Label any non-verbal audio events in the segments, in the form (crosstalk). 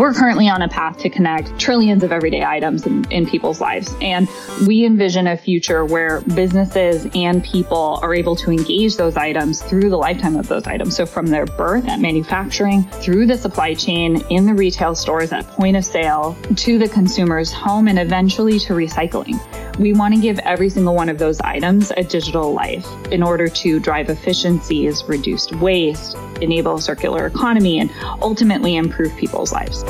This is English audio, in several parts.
We're currently on a path to connect trillions of everyday items in, in, people's lives. And we envision a future where businesses and people are able to engage those items through the lifetime of those items. So from their birth at manufacturing, through the supply chain, in the retail stores, at point of sale, to the consumer's home, and eventually to recycling. We want to give every single one of those items a digital life in order to drive efficiencies, reduce waste, enable a circular economy, and ultimately improve people's lives.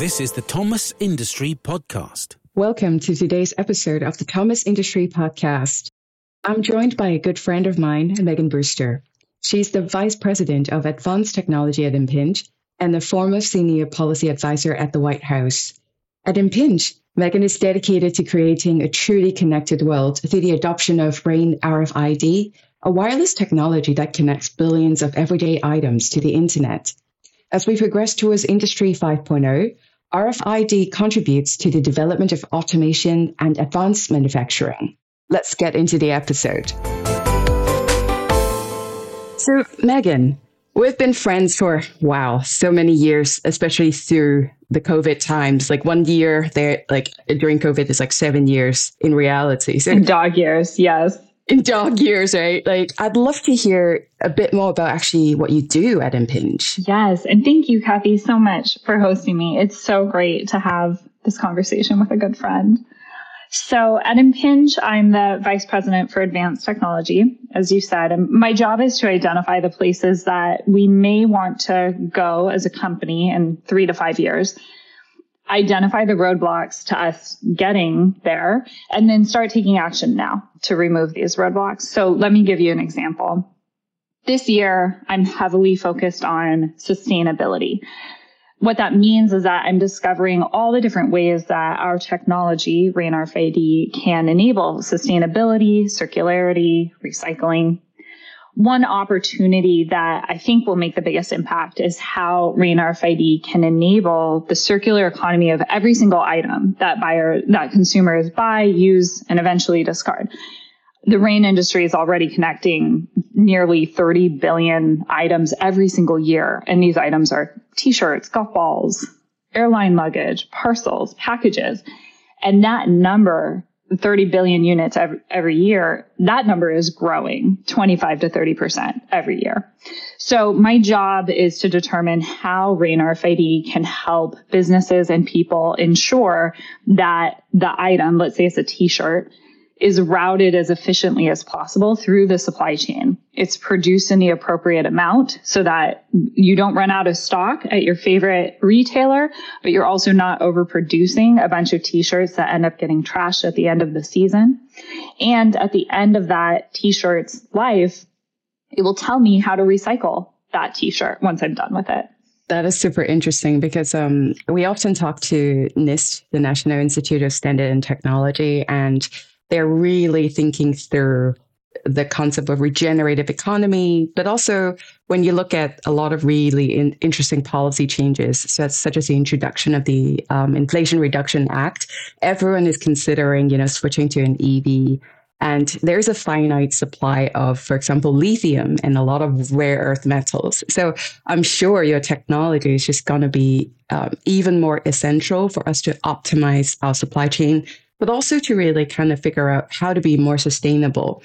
This is the Thomas Industry Podcast. Welcome to today's episode of the Thomas Industry Podcast. I'm joined by a good friend of mine, Megan Brewster. She's the Vice President of Advanced Technology at Impinj and the former Senior Policy Advisor at the White House. At Impinj, Megan is dedicated to creating a truly connected world through the adoption of RAIN RFID, a wireless technology that connects billions of everyday items to the internet. As we progress towards Industry 5.0, RFID contributes to the development of automation and advanced manufacturing. Let's get into the episode. So, Megan, we've been friends for, wow, so many years, especially through the COVID times. Like one year there, like during COVID is like seven years in reality. So, dog years, yes in dog years, right? Like, I'd love to hear a bit more about actually what you do at Impinj. Yes. And thank you, Cathy, so much for hosting me. It's so great to have this conversation with a good friend. So at Impinj, I'm the vice president for advanced technology, as you said. And my job is to identify the places that we may want to go as a company in three to five years identify the roadblocks to us getting there and then start taking action now to remove these roadblocks. So let me give you an example. This year, I'm heavily focused on sustainability. What that means is that I'm discovering all the different ways that our technology, RAIN RFID, can enable sustainability, circularity, recycling, one opportunity that I think will make the biggest impact is how RAIN RFID can enable the circular economy of every single item that buyer, that consumers buy, use, and eventually discard. The RAIN industry is already connecting nearly 30 billion items every single year. And these items are t-shirts, golf balls, airline luggage, parcels, packages. And that number 30 billion units every, every year, that number is growing 25 to 30% every year. So my job is to determine how RAIN RFID can help businesses and people ensure that the item, let's say it's a t-shirt, is routed as efficiently as possible through the supply chain. It's produced in the appropriate amount so that you don't run out of stock at your favorite retailer, but you're also not overproducing a bunch of t-shirts that end up getting trashed at the end of the season. And at the end of that t-shirt's life, it will tell me how to recycle that t-shirt once I'm done with it. That is super interesting because um, we often talk to NIST, the National Institute of Standard and Technology, and they're really thinking through the concept of regenerative economy, but also when you look at a lot of really in, interesting policy changes, such, such, as the introduction of the um, Inflation Reduction Act, everyone is considering, you know, switching to an EV. And there's a finite supply of, for example, lithium and a lot of rare earth metals. So I'm sure your technology is just going to be um, even more essential for us to optimize our supply chain but also to really kind of figure out how to be more sustainable.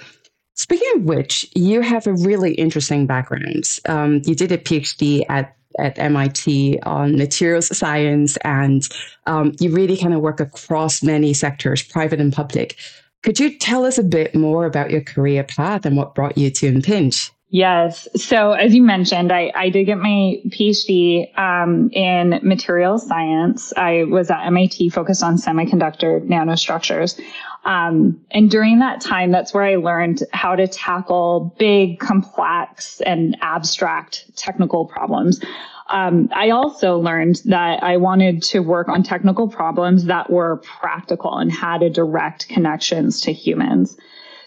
Speaking of which, you have a really interesting background. Um, you did a PhD at at MIT on materials science, and um, you really kind of work across many sectors, private and public. Could you tell us a bit more about your career path and what brought you to Impinj? Yes. So as you mentioned, I, I did get my PhD um, in materials science. I was at MIT focused on semiconductor nanostructures. Um, and during that time, that's where I learned how to tackle big, complex, and abstract technical problems. Um, I also learned that I wanted to work on technical problems that were practical and had a direct connections to humans.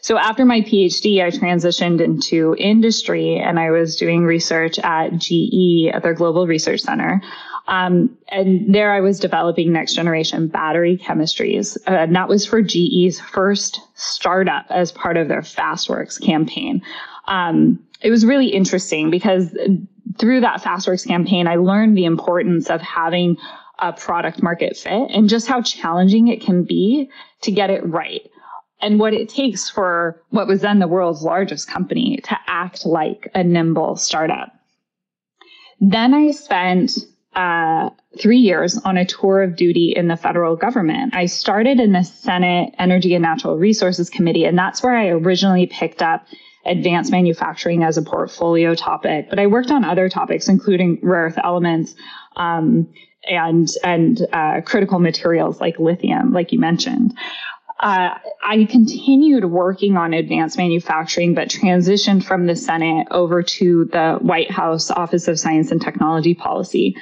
So after my PhD, I transitioned into industry and I was doing research at GE at their Global Research Center. Um, and there I was developing next generation battery chemistries. Uh, and that was for GE's first startup as part of their FastWorks campaign. Um, it was really interesting because through that FastWorks campaign, I learned the importance of having a product market fit and just how challenging it can be to get it right. And what it takes for what was then the world's largest company to act like a nimble startup. Then I spent uh, three years on a tour of duty in the federal government. I started in the Senate Energy and Natural Resources Committee, and that's where I originally picked up advanced manufacturing as a portfolio topic. But I worked on other topics, including rare earth elements um, and and uh, critical materials like lithium, like you mentioned. Uh, I continued working on advanced manufacturing, but transitioned from the Senate over to the White House Office of Science and Technology Policy.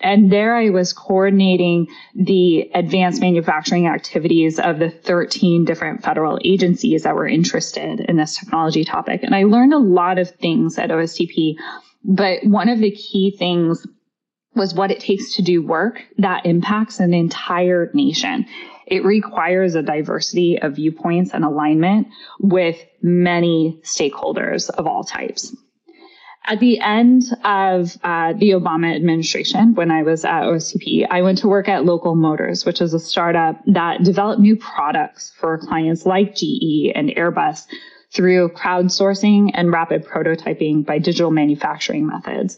And there I was coordinating the advanced manufacturing activities of the 13 different federal agencies that were interested in this technology topic. And I learned a lot of things at OSTP, but one of the key things was what it takes to do work that impacts an entire nation. It requires a diversity of viewpoints and alignment with many stakeholders of all types. At the end of uh, the Obama administration, when I was at OSTP, I went to work at Local Motors, which is a startup that developed new products for clients like GE and Airbus through crowdsourcing and rapid prototyping by digital manufacturing methods.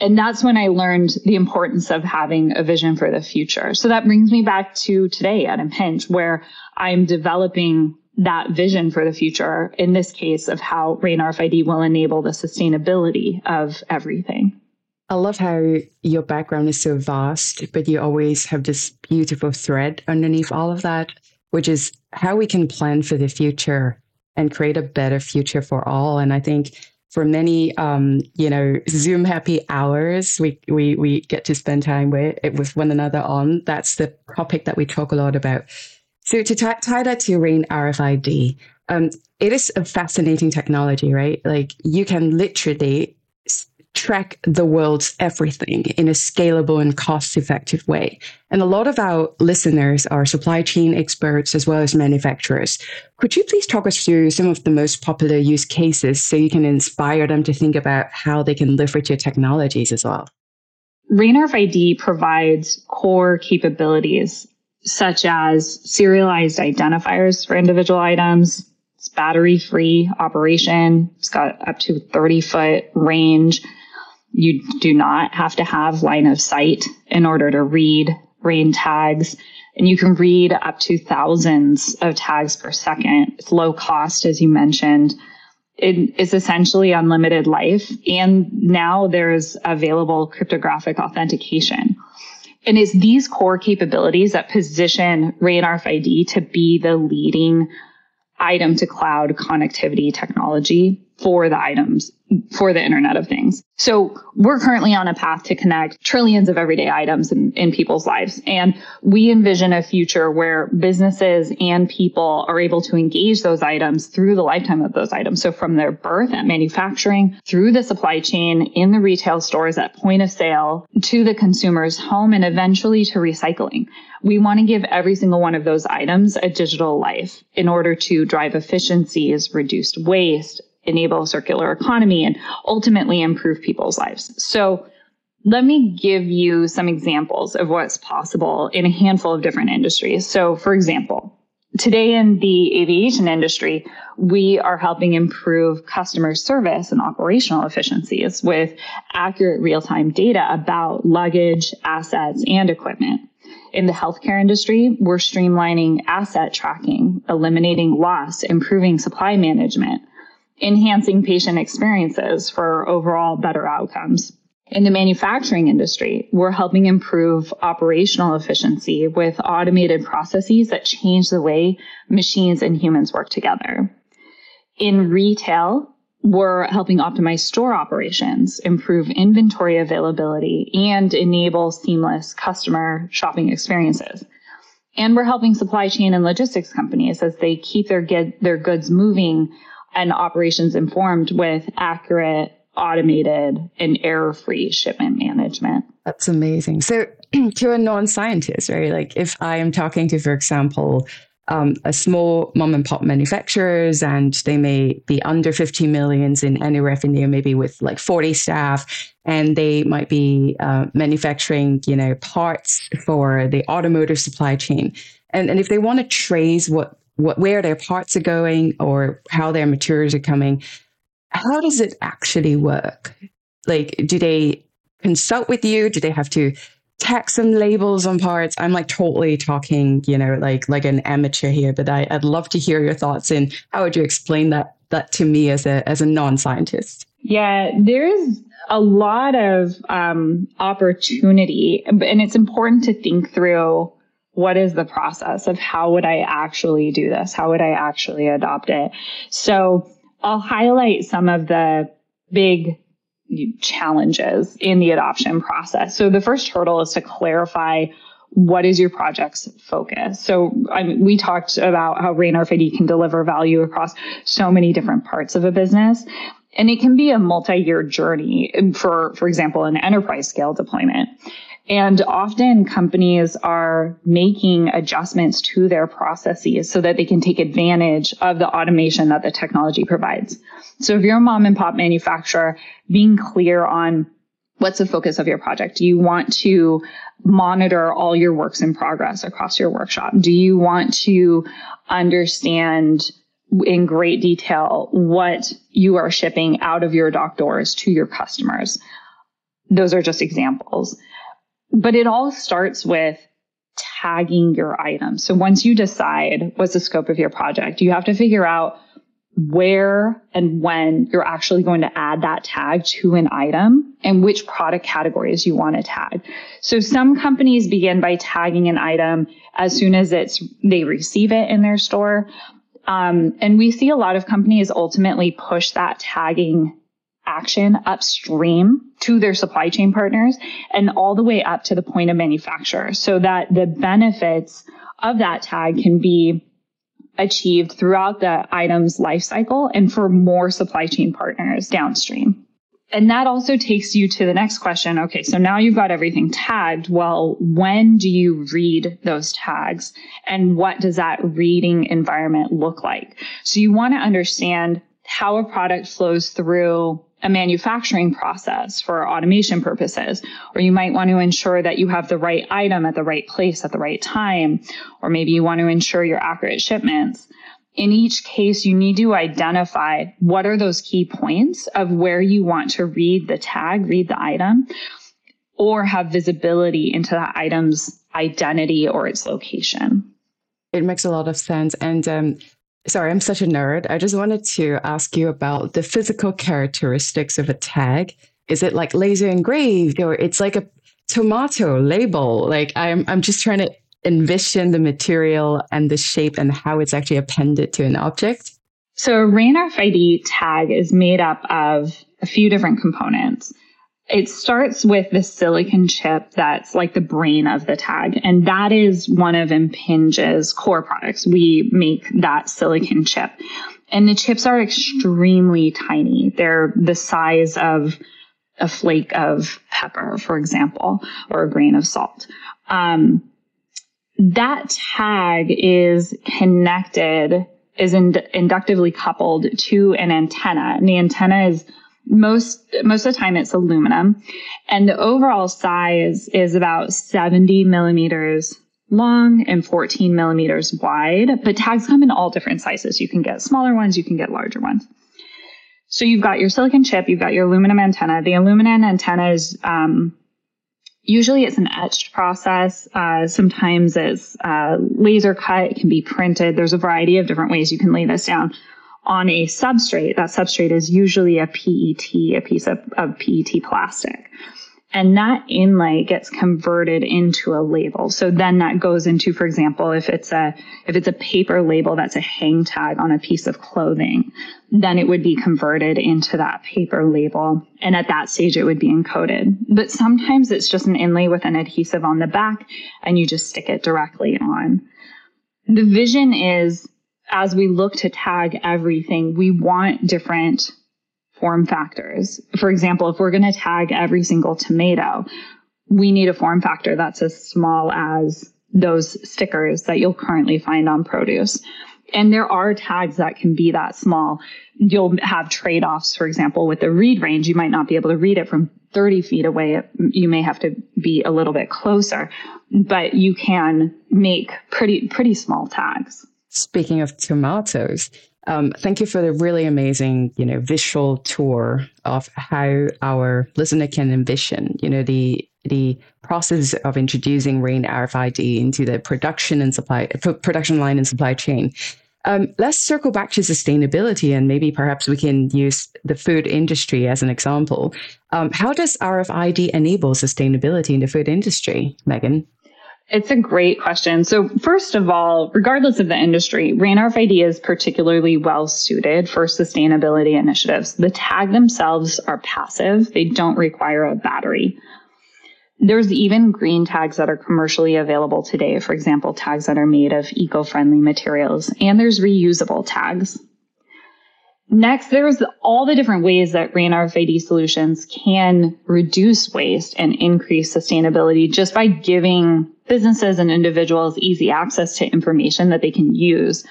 And that's when I learned the importance of having a vision for the future. So that brings me back to today at Impinj, where I'm developing that vision for the future, in this case, of how RAIN RFID will enable the sustainability of everything. I love how your background is so vast, but you always have this beautiful thread underneath all of that, which is how we can plan for the future and create a better future for all. And I think for many, um, you know, Zoom happy hours we, we, we get to spend time with, with one another on, that's the topic that we talk a lot about. So to t- tie that to RAIN RFID, um, it is a fascinating technology, right? Like you can literally track the world's everything in a scalable and cost effective way. And a lot of our listeners are supply chain experts as well as manufacturers. Could you please talk us through some of the most popular use cases so you can inspire them to think about how they can leverage your technologies as well? RAIN RFID provides core capabilities such as serialized identifiers for individual items. It's battery free operation. It's got up to 30 foot range. You do not have to have line of sight in order to read RAIN tags. And you can read up to thousands of tags per second. It's low cost, as you mentioned. It is essentially unlimited life. And now there's available cryptographic authentication. And it's these core capabilities that position RAIN RFID to be the leading item to cloud connectivity technology for the items for the Internet of Things. So we're currently on a path to connect trillions of everyday items in, in people's lives. And we envision a future where businesses and people are able to engage those items through the lifetime of those items. So from their birth at manufacturing through the supply chain in the retail stores at point of sale to the consumer's home and eventually to recycling. We want to give every single one of those items a digital life in order to drive efficiencies, reduce waste, enable a circular economy and ultimately improve people's lives. So let me give you some examples of what's possible in a handful of different industries. So for example, today in the aviation industry, we are helping improve customer service and operational efficiencies with accurate real-time data about luggage, assets, and equipment. In the healthcare industry, we're streamlining asset tracking, eliminating loss, improving supply management enhancing patient experiences for overall better outcomes. In the manufacturing industry, we're helping improve operational efficiency with automated processes that change the way machines and humans work together. In retail, we're helping optimize store operations, improve inventory availability, and enable seamless customer shopping experiences. And we're helping supply chain and logistics companies as they keep their, get, their goods moving and operations informed with accurate, automated, and error free shipment management. That's amazing. So, (clears throat) to a non scientist, right? Like, if I am talking to, for example, um, a small mom and pop manufacturers and they may be under 50 millions in annual revenue, maybe with like 40 staff. And they might be uh, manufacturing, you know, parts for the automotive supply chain. And, and if they want to trace what, what, where their parts are going or how their materials are coming, how does it actually work? Like, do they consult with you? Do they have to tag some labels on parts? I'm like totally talking, you know, like like an amateur here, but I, I'd love to hear your thoughts and how would you explain that that to me as a as a non-scientist? Yeah, there's a lot of um, opportunity, and it's important to think through what is the process of how would I actually do this? How would I actually adopt it? So I'll highlight some of the big challenges in the adoption process. So the first hurdle is to clarify what is your project's focus? So I mean, we talked about how Rain RFID can deliver value across so many different parts of a business. And it can be a multi-year journey for, for example, an enterprise scale deployment. And often companies are making adjustments to their processes so that they can take advantage of the automation that the technology provides. So if you're a mom and pop manufacturer, being clear on what's the focus of your project? Do you want to monitor all your works in progress across your workshop? Do you want to understand in great detail what you are shipping out of your dock doors to your customers? Those are just examples. But it all starts with tagging your items. So once you decide what's the scope of your project, you have to figure out where and when you're actually going to add that tag to an item and which product categories you want to tag. So some companies begin by tagging an item as soon as it's they receive it in their store. Um, and we see a lot of companies ultimately push that tagging action upstream to their supply chain partners and all the way up to the point of manufacture so that the benefits of that tag can be achieved throughout the item's life cycle and for more supply chain partners downstream. And that also takes you to the next question. Okay, so now you've got everything tagged. Well, when do you read those tags? And what does that reading environment look like? So you want to understand how a product flows through a manufacturing process for automation purposes, or you might want to ensure that you have the right item at the right place at the right time, or maybe you want to ensure your accurate shipments. In each case, you need to identify what are those key points of where you want to read the tag, read the item, or have visibility into that item's identity or its location. It makes a lot of sense. And um, Sorry, I'm such a nerd. I just wanted to ask you about the physical characteristics of a tag. Is it like laser engraved or it's like a tomato label? Like I'm I'm just trying to envision the material and the shape and how it's actually appended to an object. So a RAIN RFID tag is made up of a few different components. It starts with the silicon chip that's like the brain of the tag. And that is one of Impinj's core products. We make that silicon chip. And the chips are extremely tiny. They're the size of a flake of pepper, for example, or a grain of salt. Um, that tag is connected, is inductively coupled to an antenna. And the antenna is most most of the time it's aluminum. And the overall size is about 70 millimeters long and 14 millimeters wide. But tags come in all different sizes. You can get smaller ones you can get larger ones. So you've got your silicon chip you've got your aluminum antenna. The aluminum antenna is um, usually it's an etched process. Uh, sometimes it's uh, laser cut it can be printed. There's a variety of different ways you can lay this down on a substrate. That substrate is usually a PET, a piece of, of PET plastic. And that inlay gets converted into a label. So then that goes into, for example, if it's a, if it's a paper label that's a hang tag on a piece of clothing, then it would be converted into that paper label. And at that stage, it would be encoded. But sometimes it's just an inlay with an adhesive on the back and you just stick it directly on. The vision is as we look to tag everything, we want different form factors. For example, if we're going to tag every single tomato, we need a form factor that's as small as those stickers that you'll currently find on produce. And there are tags that can be that small. You'll have trade offs, for example, with the read range. You might not be able to read it from 30 feet away. You may have to be a little bit closer, but you can make pretty, pretty small tags. Speaking of tomatoes, um, thank you for the really amazing, you know, visual tour of how our listener can envision, you know, the the process of introducing Rain RFID into the production and supply production line and supply chain. Um, let's circle back to sustainability and maybe perhaps we can use the food industry as an example. Um, how does RFID enable sustainability in the food industry, Megan? It's a great question. So, first of all, regardless of the industry, RAIN RFID is particularly well suited for sustainability initiatives. The tag themselves are passive, they don't require a battery. There's even green tags that are commercially available today, for example, tags that are made of eco friendly materials, and there's reusable tags. Next, there's all the different ways that RAIN RFID solutions can reduce waste and increase sustainability just by giving businesses and individuals easy access to information that they can use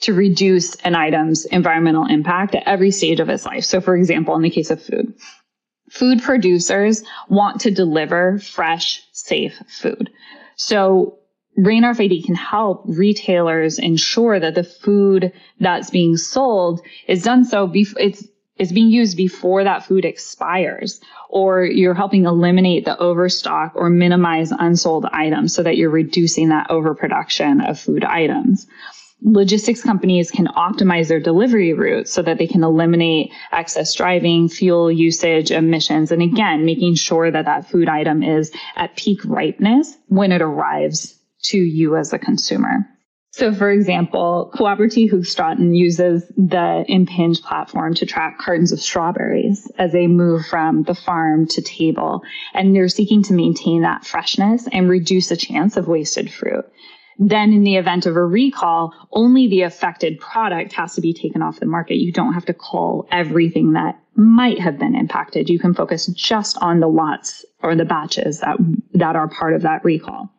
to reduce an item's environmental impact at every stage of its life. So, for example, in the case of food, food producers want to deliver fresh, safe food. So Rain RFID can help retailers ensure that the food that's being sold is done so bef- it's is being used before that food expires or you're helping eliminate the overstock or minimize unsold items so that you're reducing that overproduction of food items logistics companies can optimize their delivery routes so that they can eliminate excess driving, fuel usage, emissions, and again, making sure that that food item is at peak ripeness when it arrives to you as a consumer. So, for example, Cooperative Hoogstraten uses the Impinj platform to track cartons of strawberries as they move from the farm to table. And they're seeking to maintain that freshness and reduce the chance of wasted fruit. Then in the event of a recall, only the affected product has to be taken off the market. You don't have to call everything that might have been impacted. You can focus just on the lots or the batches that, that are part of that recall.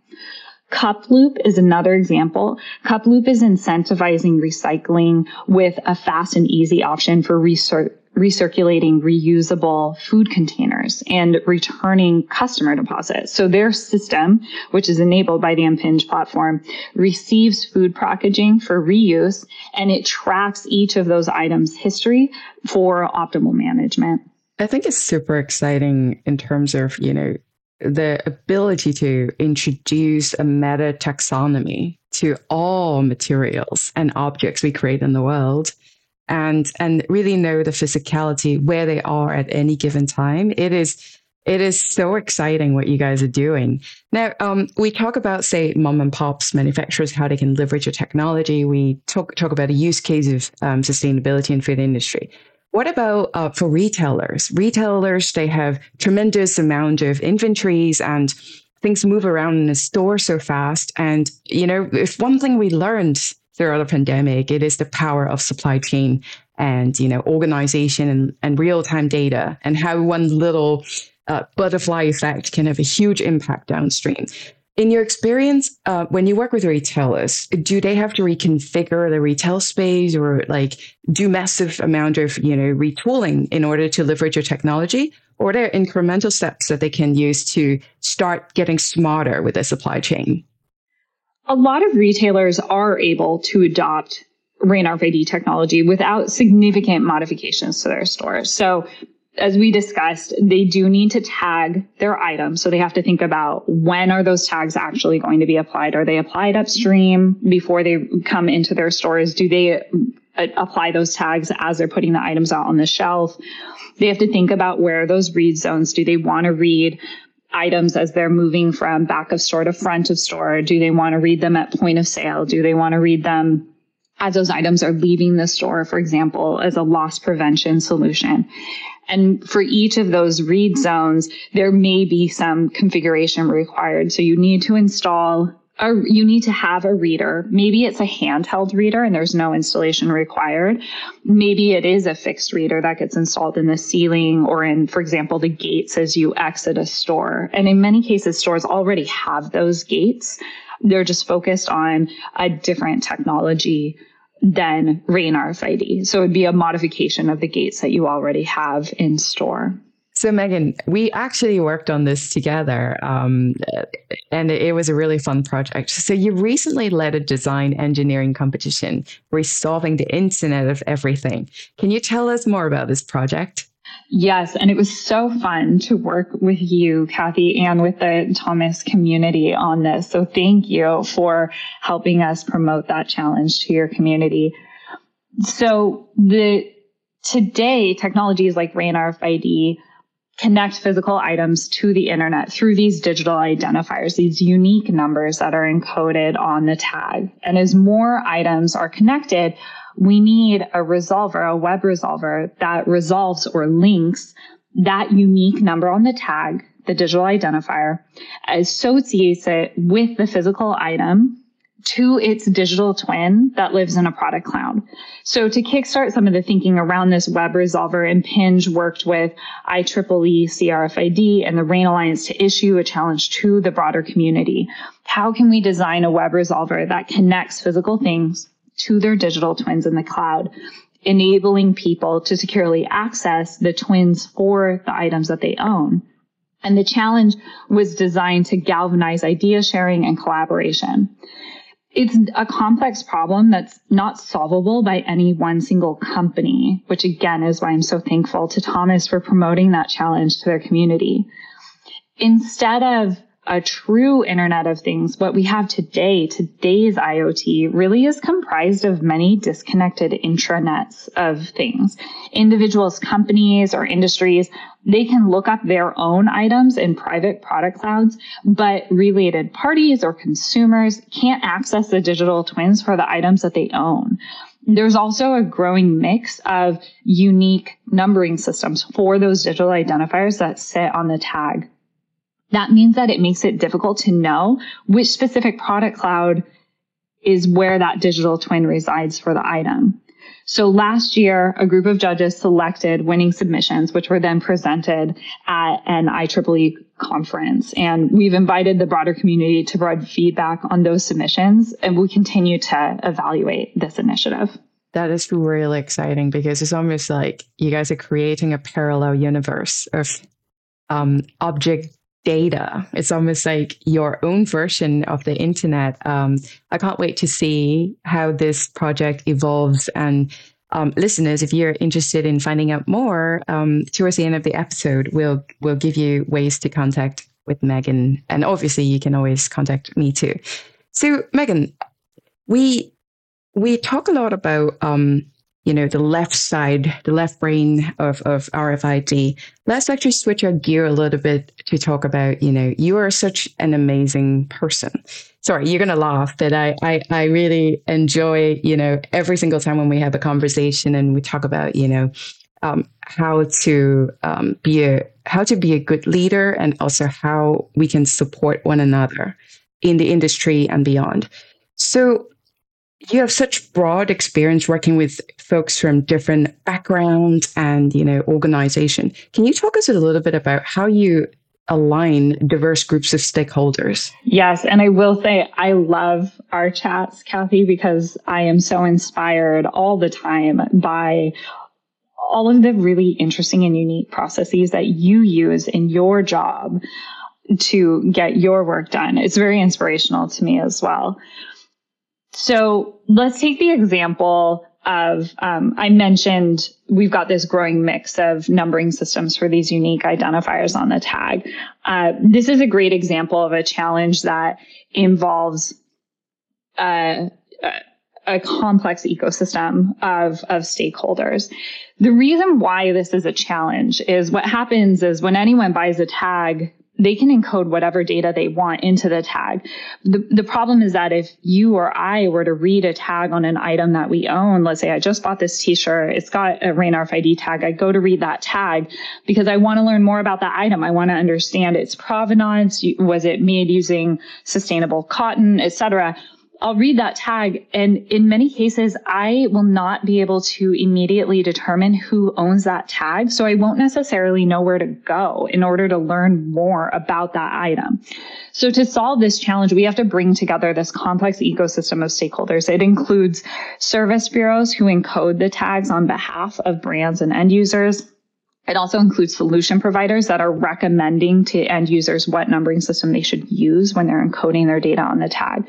Cuploop is another example. Cuploop is incentivizing recycling with a fast and easy option for recirculating reusable food containers and returning customer deposits. So their system, which is enabled by the Impinj platform, receives food packaging for reuse and it tracks each of those items history for optimal management. I think it's super exciting in terms of, you know, the ability to introduce a meta taxonomy to all materials and objects we create in the world and and really know the physicality where they are at any given time. It is it is so exciting what you guys are doing. Now, um, we talk about, say, mom and pops manufacturers, how they can leverage your technology. We talk, talk about a use case of um, sustainability in food industry. What about uh, for retailers? Retailers, they have tremendous amount of inventories and things move around in a store so fast. And, you know, if one thing we learned throughout the pandemic, it is the power of supply chain and you know organization and, and real time data and how one little uh, butterfly effect can have a huge impact downstream. In your experience, uh, when you work with retailers, do they have to reconfigure the retail space or like do massive amount of you know retooling in order to leverage your technology, or are there incremental steps that they can use to start getting smarter with the supply chain? a lot of retailers are able to adopt RAIN RFID technology without significant modifications to their stores. So as we discussed, they do need to tag their items. So they have to think about when are those tags actually going to be applied? Are they applied upstream before they come into their stores? Do they uh, apply those tags as they're putting the items out on the shelf? They have to think about where those read zones. Do they want to read items as they're moving from back of store to front of store? Do they want to read them at point of sale? Do they want to read them as those items are leaving the store, for example, as a loss prevention solution? And for each of those read zones, there may be some configuration required. So you need to install a, you need to have a reader. Maybe it's a handheld reader and there's no installation required. Maybe it is a fixed reader that gets installed in the ceiling or in, for example, the gates as you exit a store. And in many cases, stores already have those gates They're just focused on a different technology than RAIN RFID. So it'd be a modification of the gates that you already have in store. So, Megan, we actually worked on this together, um, and it was a really fun project. So, you recently led a design engineering competition resolving the Internet of Everything. Can you tell us more about this project? Yes, and it was so fun to work with you, Cathy, and with the Thomas community on this. So, thank you for helping us promote that challenge to your community. So, the today technologies like RAIN RFID connect physical items to the internet through these digital identifiers, these unique numbers that are encoded on the tag. And as more items are connected, we need a resolver, a web resolver that resolves or links that unique number on the tag, the digital identifier, associates it with the physical item to its digital twin that lives in a product cloud. So to kickstart some of the thinking around this web resolver, Impinj worked with IEEE CRFID and the RAIN Alliance to issue a challenge to the broader community. How can we design a web resolver that connects physical things to their digital twins in the cloud? enabling people to securely access the twins for the items that they own. And the challenge was designed to galvanize idea sharing and collaboration it's a complex problem that's not solvable by any one single company, which again is why I'm so thankful to Thomas for promoting that challenge to their community. Instead of a true Internet of Things, what we have today, today's IoT, really is comprised of many disconnected intranets of things. Individuals, companies, or industries, they can look up their own items in private product clouds, but related parties or consumers can't access the digital twins for the items that they own. There's also a growing mix of unique numbering systems for those digital identifiers that sit on the tag that means that it makes it difficult to know which specific product cloud is where that digital twin resides for the item. So last year, a group of judges selected winning submissions, which were then presented at an IEEE conference. And we've invited the broader community to provide feedback on those submissions, and we continue to evaluate this initiative. That is really exciting because it's almost like you guys are creating a parallel universe of um, object data. It's almost like your own version of the internet. Um, I can't wait to see how this project evolves. And um, listeners, if you're interested in finding out more, um, towards the end of the episode, we'll we'll give you ways to contact with Megan, and obviously you can always contact me too. So, Megan, we we talk a lot about um, you know, the left side, the left brain of, of RFID. Let's actually switch our gear a little bit to talk about, you know, you are such an amazing person. Sorry, you're going to laugh, but I, I, I really enjoy, you know, every single time when we have a conversation and we talk about, you know, um, how to um, be a how to be a good leader and also how we can support one another in the industry and beyond. So you have such broad experience working with folks from different backgrounds and you know organization. Can you talk us a little bit about how you align diverse groups of stakeholders? Yes and i will say i love our chats cathy because i am so inspired all the time by all of the really interesting and unique processes that you use in your job to get your work done. It's very inspirational to me as well so let's take the example of um, I mentioned we've got this growing mix of numbering systems for these unique identifiers on the tag. Uh, this is a great example of a challenge that involves uh, a complex ecosystem of, of stakeholders. The reason why this is a challenge is what happens is when anyone buys a tag, they can encode whatever data they want into the tag. The, the problem is that if you or I were to read a tag on an item that we own, let's say I just bought this t-shirt, it's got a RAIN RFID tag. I go to read that tag because I want to learn more about that item. I want to understand its provenance. Was it made using sustainable cotton, etc I'll read that tag. And in many cases, I will not be able to immediately determine who owns that tag. So I won't necessarily know where to go in order to learn more about that item. So to solve this challenge, we have to bring together this complex ecosystem of stakeholders. It includes service bureaus who encode the tags on behalf of brands and end users it also includes solution providers that are recommending to end users what numbering system they should use when they're encoding their data on the tag.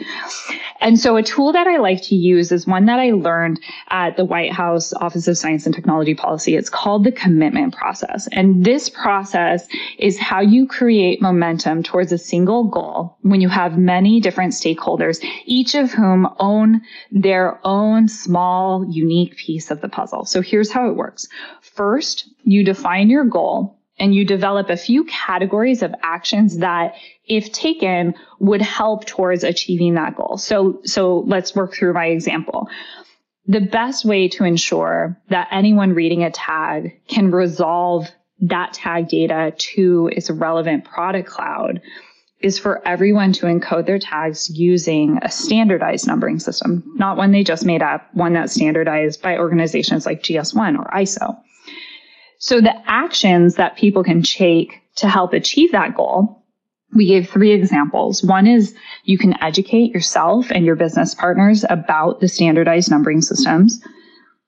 And so a tool that I like to use is one that I learned at the White House Office of Science and Technology Policy. It's called the commitment process. And this process is how you create momentum towards a single goal when you have many different stakeholders, each of whom own their own small, unique piece of the puzzle. So here's how it works. First, you define your goal and you develop a few categories of actions that if taken would help towards achieving that goal. So, so let's work through my example. The best way to ensure that anyone reading a tag can resolve that tag data to its relevant product cloud is for everyone to encode their tags using a standardized numbering system, not one they just made up, one that's standardized by organizations like GS1 or ISO. So the actions that people can take to help achieve that goal, we gave three examples. One is you can educate yourself and your business partners about the standardized numbering systems.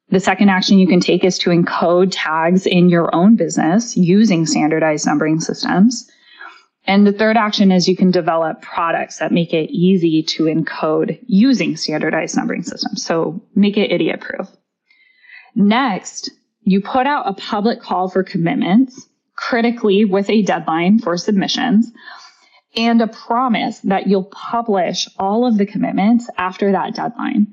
The second action you can take is to encode tags in your own business using standardized numbering systems. And the third action is you can develop products that make it easy to encode using standardized numbering systems. So make it idiot proof. Next, you put out a public call for commitments, critically with a deadline for submissions, and a promise that you'll publish all of the commitments after that deadline.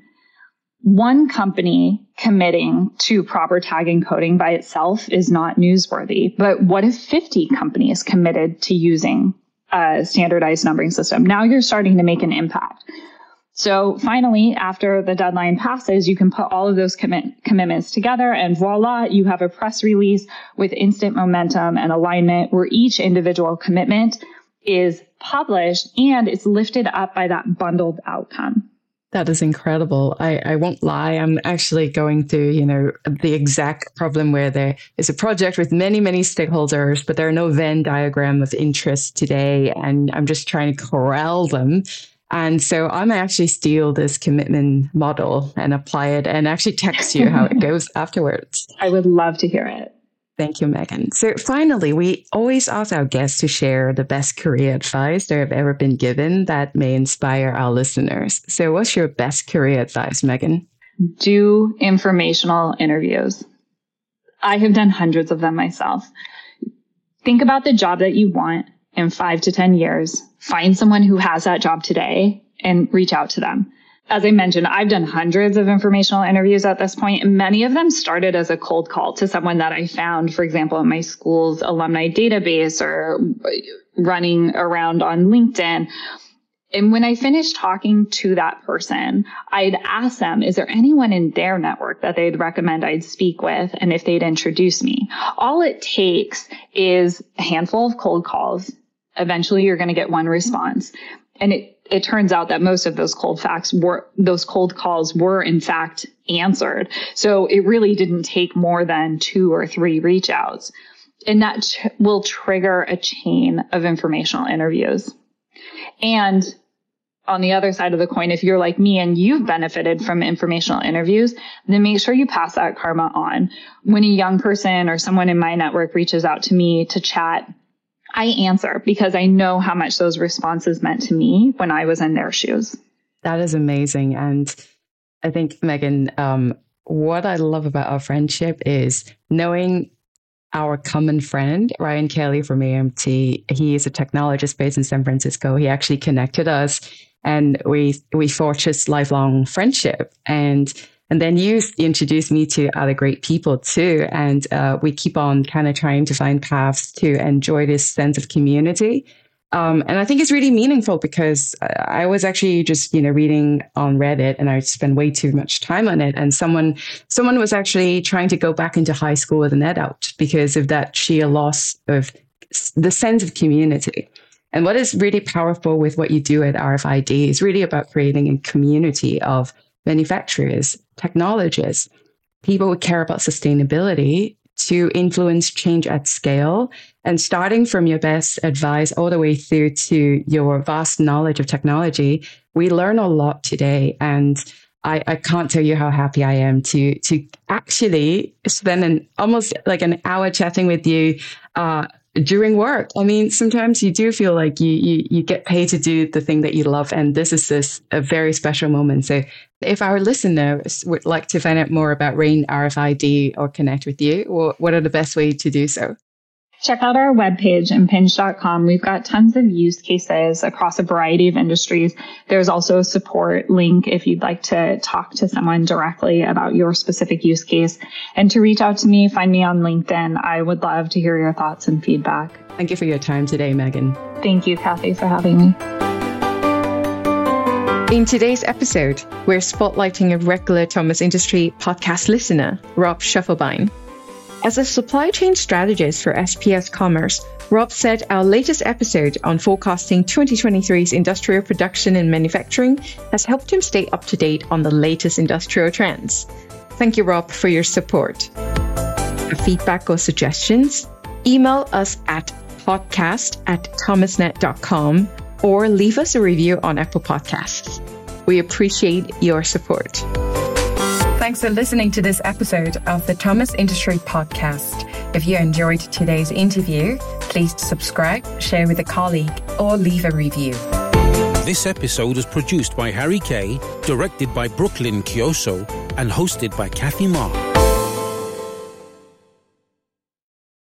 One company committing to proper tag encoding by itself is not newsworthy, but what if 50 companies committed to using a standardized numbering system? Now you're starting to make an impact. So finally, after the deadline passes, you can put all of those commit- commitments together and voila, you have a press release with instant momentum and alignment where each individual commitment is published and it's lifted up by that bundled outcome. That is incredible. I, I won't lie. I'm actually going through, you know, the exact problem where there is a project with many, many stakeholders, but there are no Venn diagram of interest today. And I'm just trying to corral them and so I might actually steal this commitment model and apply it and actually text you how it (laughs) goes afterwards. I would love to hear it. Thank you, Megan. So finally, we always ask our guests to share the best career advice they have ever been given that may inspire our listeners. So what's your best career advice, Megan? Do informational interviews. I have done hundreds of them myself. Think about the job that you want in five to 10 years, find someone who has that job today and reach out to them. As I mentioned, I've done hundreds of informational interviews at this point, and many of them started as a cold call to someone that I found, for example, in my school's alumni database or running around on LinkedIn. And when I finished talking to that person, I'd ask them, is there anyone in their network that they'd recommend I'd speak with and if they'd introduce me? All it takes is a handful of cold calls eventually you're going to get one response. And it, it turns out that most of those cold facts were, those cold calls were in fact answered. So it really didn't take more than two or three reach outs. And that ch- will trigger a chain of informational interviews. And on the other side of the coin, if you're like me and you've benefited from informational interviews, then make sure you pass that karma on. When a young person or someone in my network reaches out to me to chat, I answer because I know how much those responses meant to me when I was in their shoes. That is amazing. And I think, Megan, um, what I love about our friendship is knowing our common friend, Ryan Kelly from AMT. He is a technologist based in San Francisco. He actually connected us and we, we forged this lifelong friendship. And and then you introduced me to other great people too. And uh, we keep on kind of trying to find paths to enjoy this sense of community. Um, and I think it's really meaningful because I was actually just, you know, reading on Reddit and I spent way too much time on it. And someone, someone was actually trying to go back into high school with an adult because of that sheer loss of the sense of community. And what is really powerful with what you do at RFID is really about creating a community of manufacturers, technologists, people who care about sustainability to influence change at scale and starting from your best advice all the way through to your vast knowledge of technology we learn a lot today and I, I can't tell you how happy I am to to actually spend an almost like an hour chatting with you uh, during work. I mean, sometimes you do feel like you, you, you get paid to do the thing that you love. And this is this a very special moment. So if our listeners would like to find out more about Rain RFID or connect with you, what are the best ways to do so? Check out our webpage, impinj.com. We've got tons of use cases across a variety of industries. There's also a support link if you'd like to talk to someone directly about your specific use case. And to reach out to me, find me on LinkedIn. I would love to hear your thoughts and feedback. Thank you for your time today, Megan. Thank you, Cathy, for having me. In today's episode, we're spotlighting a regular Thomas Industry podcast listener, Rob Schuffelbein. As a supply chain strategist for SPS Commerce, Rob said our latest episode on forecasting 2023's industrial production and manufacturing has helped him stay up to date on the latest industrial trends. Thank you, Rob, for your support. For feedback or suggestions, email us at podcast at thomasnet.com or leave us a review on Apple Podcasts. We appreciate your support. Thanks for listening to this episode of the Thomas Industry Podcast. If you enjoyed today's interview, please subscribe, share with a colleague, or leave a review. This episode was produced by Harry K, directed by Brooklyn Kiosow, and hosted by Cathy Ma.